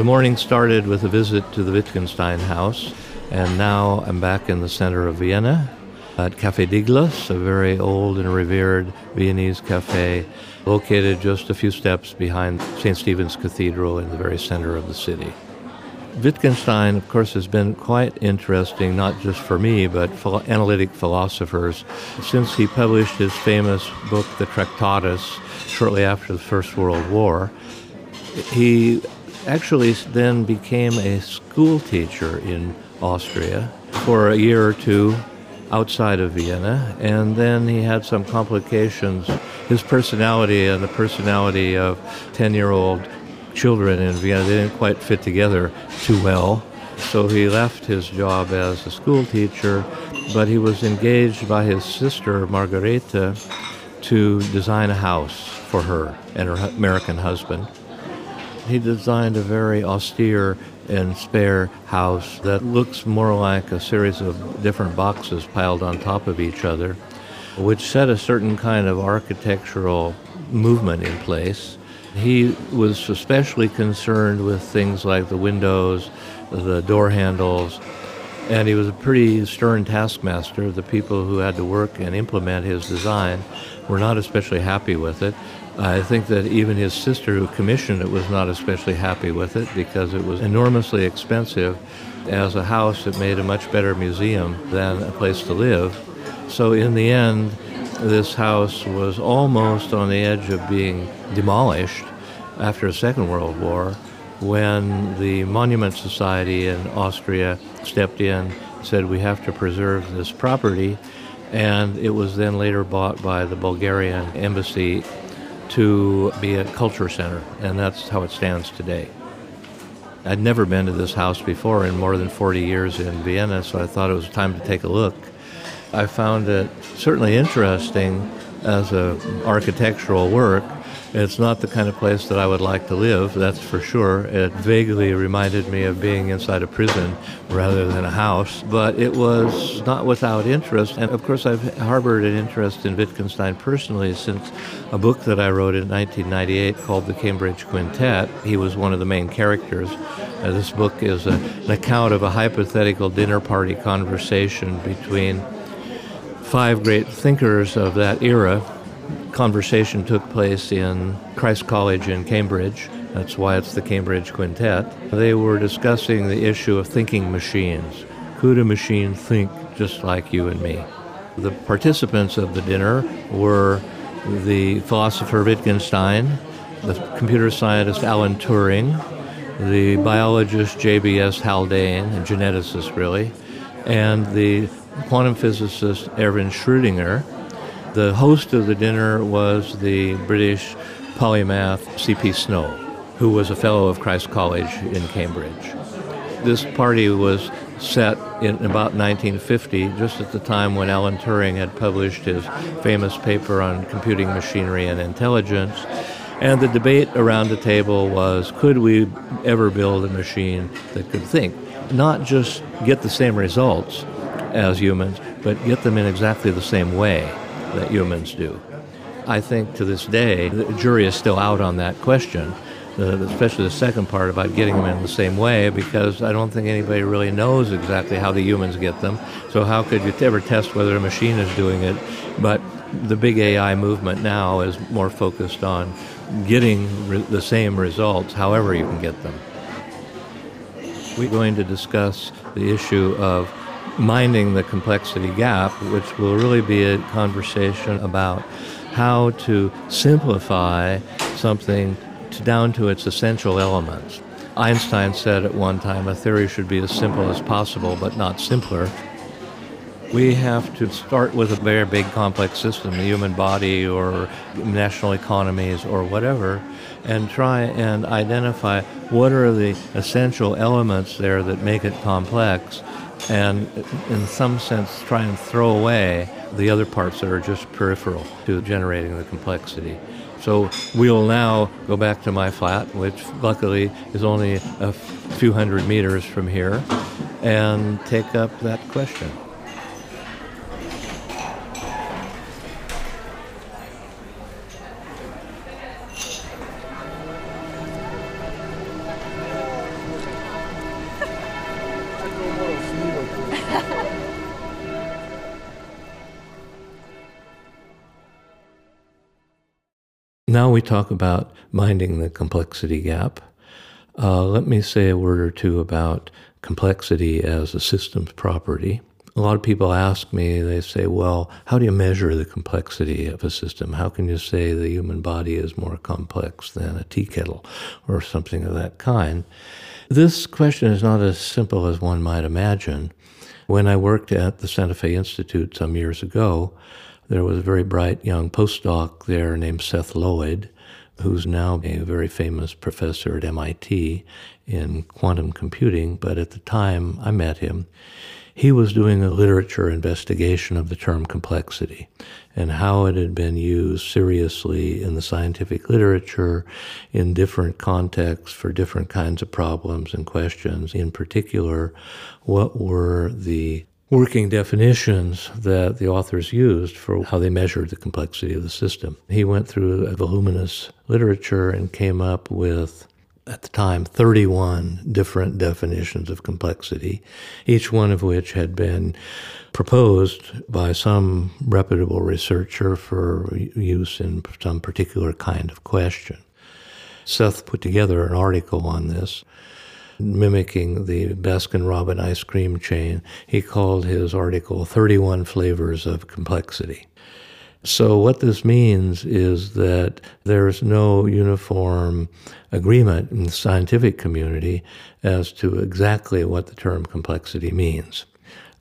The morning started with a visit to the Wittgenstein house, and now I'm back in the center of Vienna at Café Diglas, a very old and revered Viennese cafe located just a few steps behind St. Stephen's Cathedral in the very center of the city. Wittgenstein, of course, has been quite interesting, not just for me, but for analytic philosophers, since he published his famous book, The Tractatus, shortly after the First World War. He actually then became a school teacher in Austria for a year or two outside of Vienna, and then he had some complications. His personality and the personality of 10 year old children in Vienna, they didn't quite fit together too well. So he left his job as a school teacher, but he was engaged by his sister, Margareta, to design a house for her and her American husband. He designed a very austere and spare house that looks more like a series of different boxes piled on top of each other, which set a certain kind of architectural movement in place. He was especially concerned with things like the windows, the door handles, and he was a pretty stern taskmaster. The people who had to work and implement his design were not especially happy with it. I think that even his sister, who commissioned it, was not especially happy with it because it was enormously expensive. As a house, it made a much better museum than a place to live. So, in the end, this house was almost on the edge of being demolished after the Second World War when the Monument Society in Austria stepped in, said we have to preserve this property, and it was then later bought by the Bulgarian embassy to be a culture center, and that's how it stands today. I'd never been to this house before in more than 40 years in Vienna, so I thought it was time to take a look. I found it certainly interesting as an architectural work, it's not the kind of place that I would like to live, that's for sure. It vaguely reminded me of being inside a prison rather than a house, but it was not without interest. And of course, I've harbored an interest in Wittgenstein personally since a book that I wrote in 1998 called The Cambridge Quintet. He was one of the main characters. Uh, this book is a, an account of a hypothetical dinner party conversation between five great thinkers of that era conversation took place in Christ College in Cambridge. That's why it's the Cambridge Quintet. They were discussing the issue of thinking machines. Could a machine think just like you and me? The participants of the dinner were the philosopher Wittgenstein, the computer scientist Alan Turing, the biologist J.B.S. Haldane, a geneticist really, and the quantum physicist Erwin Schrödinger, the host of the dinner was the British polymath C.P. Snow, who was a fellow of Christ College in Cambridge. This party was set in about 1950, just at the time when Alan Turing had published his famous paper on computing machinery and intelligence. And the debate around the table was could we ever build a machine that could think? Not just get the same results as humans, but get them in exactly the same way that humans do. I think to this day, the jury is still out on that question, uh, especially the second part about getting them in the same way, because I don't think anybody really knows exactly how the humans get them. So, how could you ever test whether a machine is doing it? But the big AI movement now is more focused on getting re- the same results, however you can get them. We're going to discuss the issue of minding the complexity gap, which will really be a conversation about how to simplify something to, down to its essential elements. Einstein said at one time a theory should be as simple as possible, but not simpler. We have to start with a very big complex system, the human body or national economies or whatever, and try and identify what are the essential elements there that make it complex and in some sense try and throw away the other parts that are just peripheral to generating the complexity. So we'll now go back to my flat, which luckily is only a few hundred meters from here, and take up that question. We talk about minding the complexity gap. Uh, let me say a word or two about complexity as a systems property. A lot of people ask me, they say, well, how do you measure the complexity of a system? How can you say the human body is more complex than a tea kettle or something of that kind? This question is not as simple as one might imagine. When I worked at the Santa Fe Institute some years ago, there was a very bright young postdoc there named Seth Lloyd, who's now a very famous professor at MIT in quantum computing. But at the time I met him, he was doing a literature investigation of the term complexity and how it had been used seriously in the scientific literature in different contexts for different kinds of problems and questions. In particular, what were the working definitions that the authors used for how they measured the complexity of the system. He went through a voluminous literature and came up with at the time 31 different definitions of complexity, each one of which had been proposed by some reputable researcher for use in some particular kind of question. Seth put together an article on this, mimicking the Baskin Robbins ice cream chain. He called his article 31 Flavors of Complexity. So, what this means is that there's no uniform agreement in the scientific community as to exactly what the term complexity means.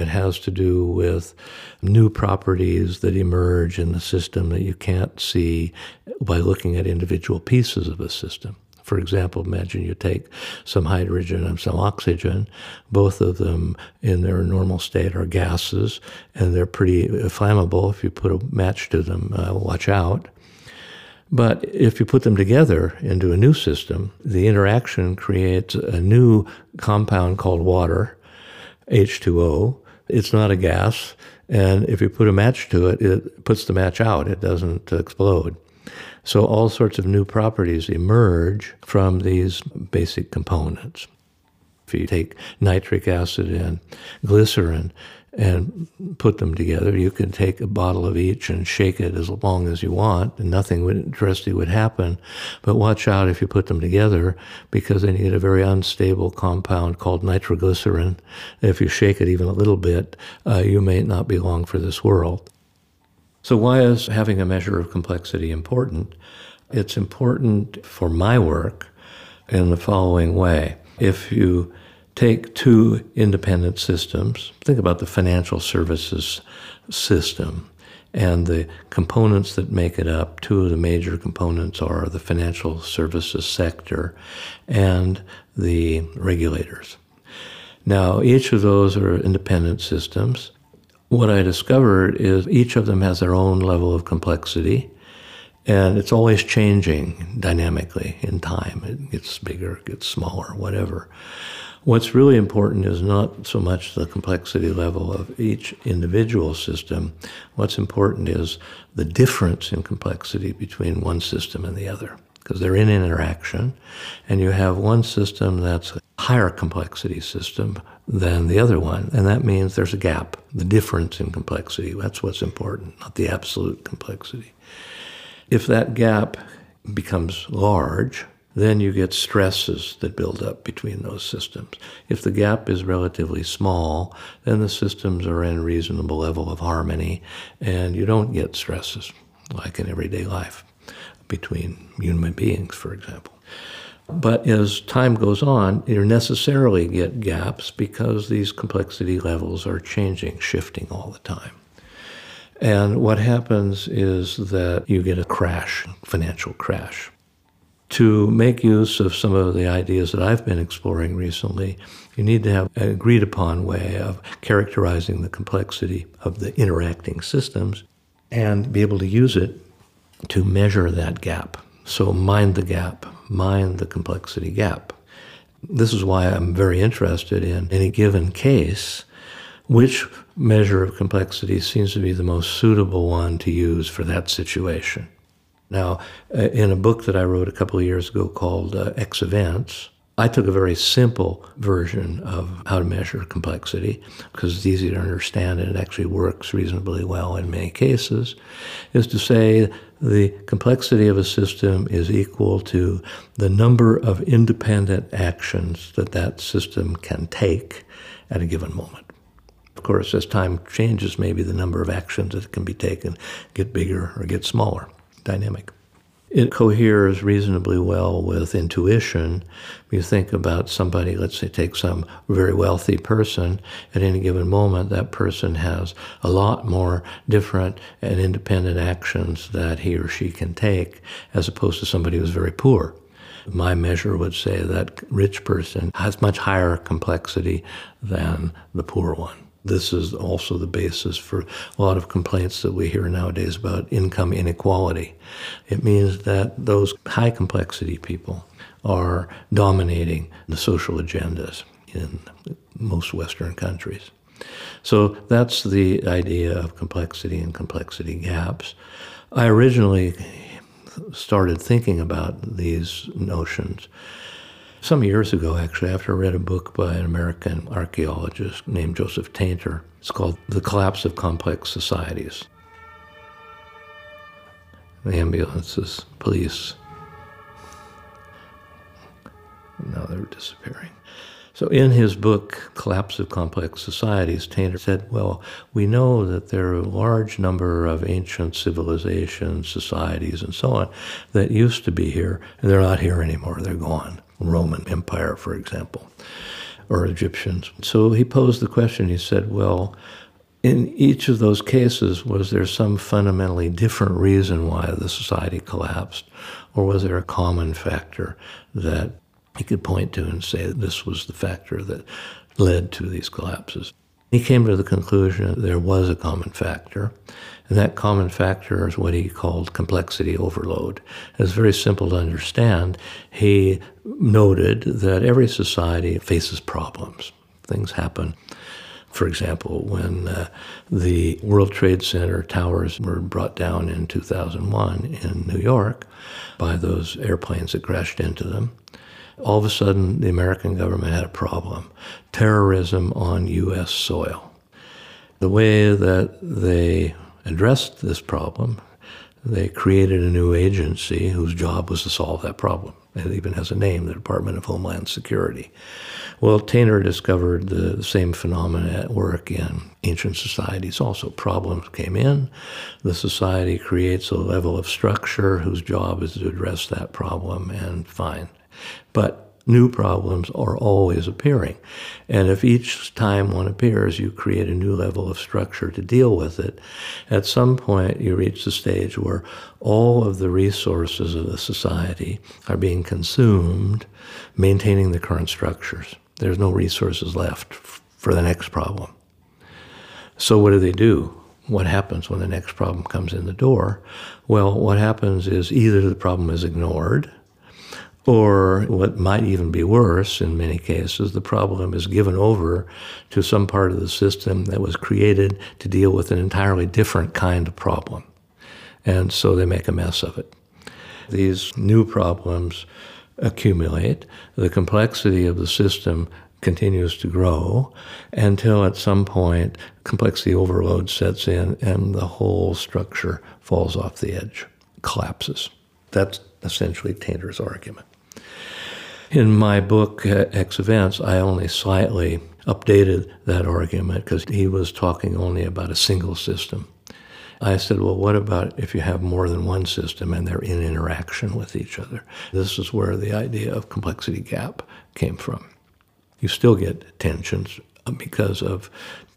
It has to do with new properties that emerge in the system that you can't see by looking at individual pieces of a system. For example, imagine you take some hydrogen and some oxygen. Both of them in their normal state are gases, and they're pretty flammable. If you put a match to them, uh, watch out. But if you put them together into a new system, the interaction creates a new compound called water, H2O. It's not a gas. And if you put a match to it, it puts the match out. It doesn't explode. So all sorts of new properties emerge from these basic components. If you take nitric acid and glycerin and put them together, you can take a bottle of each and shake it as long as you want, and nothing interesting would happen. But watch out if you put them together because then you get a very unstable compound called nitroglycerin. If you shake it even a little bit, uh, you may not be long for this world. So, why is having a measure of complexity important? It's important for my work in the following way. If you take two independent systems, think about the financial services system and the components that make it up. Two of the major components are the financial services sector and the regulators. Now, each of those are independent systems. What I discovered is each of them has their own level of complexity, and it's always changing dynamically in time. It gets bigger, it gets smaller, whatever. What's really important is not so much the complexity level of each individual system. What's important is the difference in complexity between one system and the other, because they're in interaction, and you have one system that's a higher complexity system than the other one. And that means there's a gap, the difference in complexity. That's what's important, not the absolute complexity. If that gap becomes large, then you get stresses that build up between those systems. If the gap is relatively small, then the systems are in a reasonable level of harmony and you don't get stresses like in everyday life between human beings, for example. But as time goes on, you necessarily get gaps because these complexity levels are changing, shifting all the time. And what happens is that you get a crash, financial crash. To make use of some of the ideas that I've been exploring recently, you need to have an agreed upon way of characterizing the complexity of the interacting systems and be able to use it to measure that gap. So, mind the gap, mind the complexity gap. This is why I'm very interested in any given case, which measure of complexity seems to be the most suitable one to use for that situation. Now, uh, in a book that I wrote a couple of years ago called uh, X Events, I took a very simple version of how to measure complexity because it's easy to understand and it actually works reasonably well in many cases, is to say the complexity of a system is equal to the number of independent actions that that system can take at a given moment. Of course, as time changes, maybe the number of actions that can be taken get bigger or get smaller, dynamic. It coheres reasonably well with intuition. You think about somebody, let's say, take some very wealthy person. At any given moment, that person has a lot more different and independent actions that he or she can take, as opposed to somebody who's very poor. My measure would say that rich person has much higher complexity than the poor one. This is also the basis for a lot of complaints that we hear nowadays about income inequality. It means that those high complexity people are dominating the social agendas in most Western countries. So that's the idea of complexity and complexity gaps. I originally started thinking about these notions some years ago, actually, after I read a book by an American archaeologist named Joseph Tainter. It's called The Collapse of Complex Societies. The ambulances, police. Now they're disappearing. So, in his book, Collapse of Complex Societies, Tainter said, Well, we know that there are a large number of ancient civilizations, societies, and so on that used to be here, and they're not here anymore. They're gone. Roman Empire, for example, or Egyptians. So he posed the question he said, well, in each of those cases, was there some fundamentally different reason why the society collapsed? Or was there a common factor that he could point to and say this was the factor that led to these collapses? He came to the conclusion that there was a common factor, and that common factor is what he called complexity overload. It's very simple to understand. He noted that every society faces problems. Things happen. For example, when uh, the World Trade Center towers were brought down in 2001 in New York by those airplanes that crashed into them, all of a sudden the American government had a problem terrorism on U.S. soil. The way that they addressed this problem, they created a new agency whose job was to solve that problem. It even has a name, the Department of Homeland Security. Well, Tainter discovered the same phenomena at work in ancient societies also. Problems came in, the society creates a level of structure whose job is to address that problem, and fine. But new problems are always appearing. And if each time one appears, you create a new level of structure to deal with it, at some point you reach the stage where all of the resources of the society are being consumed maintaining the current structures. There's no resources left for the next problem. So, what do they do? What happens when the next problem comes in the door? Well, what happens is either the problem is ignored, or what might even be worse in many cases, the problem is given over to some part of the system that was created to deal with an entirely different kind of problem. And so they make a mess of it. These new problems accumulate, the complexity of the system continues to grow until at some point complexity overload sets in and the whole structure falls off the edge, collapses. That's essentially Tainter's argument. In my book, uh, X Events, I only slightly updated that argument because he was talking only about a single system. I said, well, what about if you have more than one system and they're in interaction with each other? This is where the idea of complexity gap came from. You still get tensions because of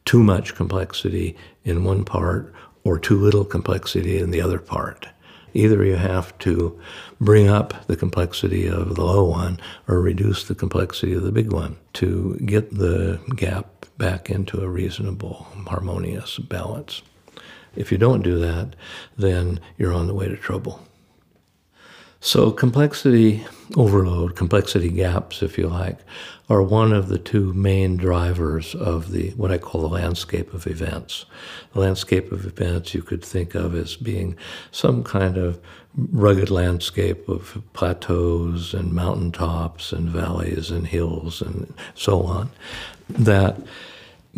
too much complexity in one part or too little complexity in the other part. Either you have to bring up the complexity of the low one or reduce the complexity of the big one to get the gap back into a reasonable, harmonious balance. If you don't do that, then you're on the way to trouble. So, complexity overload, complexity gaps, if you like, are one of the two main drivers of the what I call the landscape of events. The landscape of events you could think of as being some kind of rugged landscape of plateaus and mountaintops and valleys and hills and so on that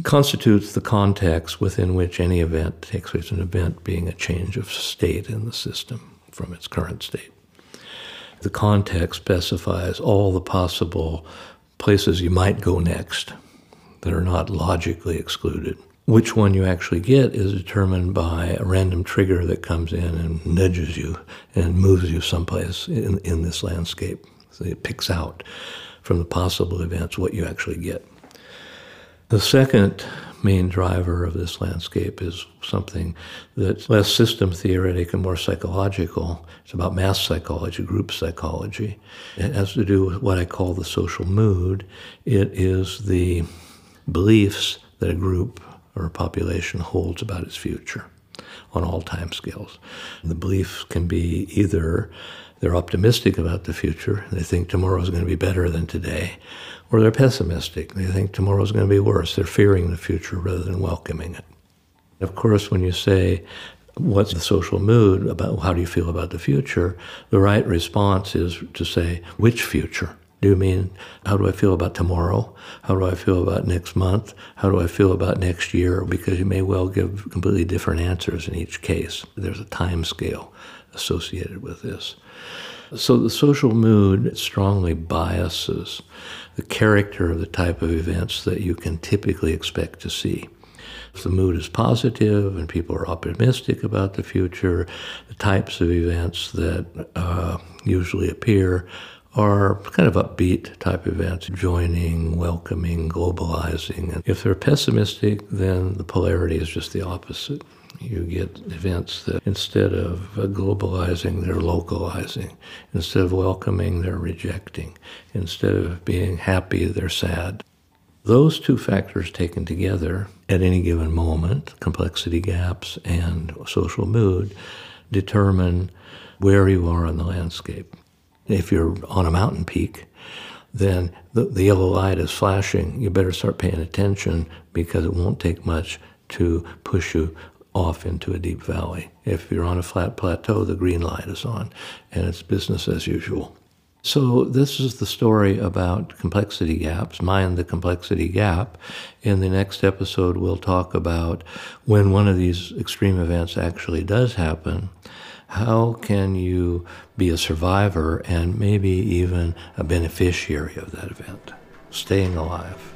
constitutes the context within which any event takes place, an event being a change of state in the system from its current state. The context specifies all the possible places you might go next that are not logically excluded. Which one you actually get is determined by a random trigger that comes in and nudges you and moves you someplace in, in this landscape. So it picks out from the possible events what you actually get. The second main driver of this landscape is something that's less system theoretic and more psychological. It's about mass psychology, group psychology. It has to do with what I call the social mood. It is the beliefs that a group or a population holds about its future on all time scales. The beliefs can be either they're optimistic about the future, they think tomorrow is going to be better than today, or they're pessimistic. They think tomorrow is going to be worse. They're fearing the future rather than welcoming it. Of course, when you say, What's the social mood about how do you feel about the future? The right response is to say, Which future? Do you mean how do I feel about tomorrow? How do I feel about next month? How do I feel about next year? Because you may well give completely different answers in each case. There's a time scale associated with this. So the social mood strongly biases the character of the type of events that you can typically expect to see. If the mood is positive and people are optimistic about the future, the types of events that uh, usually appear are kind of upbeat type events, joining, welcoming, globalizing. And if they're pessimistic, then the polarity is just the opposite. You get events that instead of uh, globalizing, they're localizing. Instead of welcoming, they're rejecting. Instead of being happy, they're sad. Those two factors taken together at any given moment, complexity gaps and social mood, determine where you are on the landscape. If you're on a mountain peak, then the, the yellow light is flashing. You better start paying attention because it won't take much to push you off into a deep valley. If you're on a flat plateau, the green light is on, and it's business as usual. So, this is the story about complexity gaps. Mind the complexity gap. In the next episode, we'll talk about when one of these extreme events actually does happen. How can you be a survivor and maybe even a beneficiary of that event, staying alive?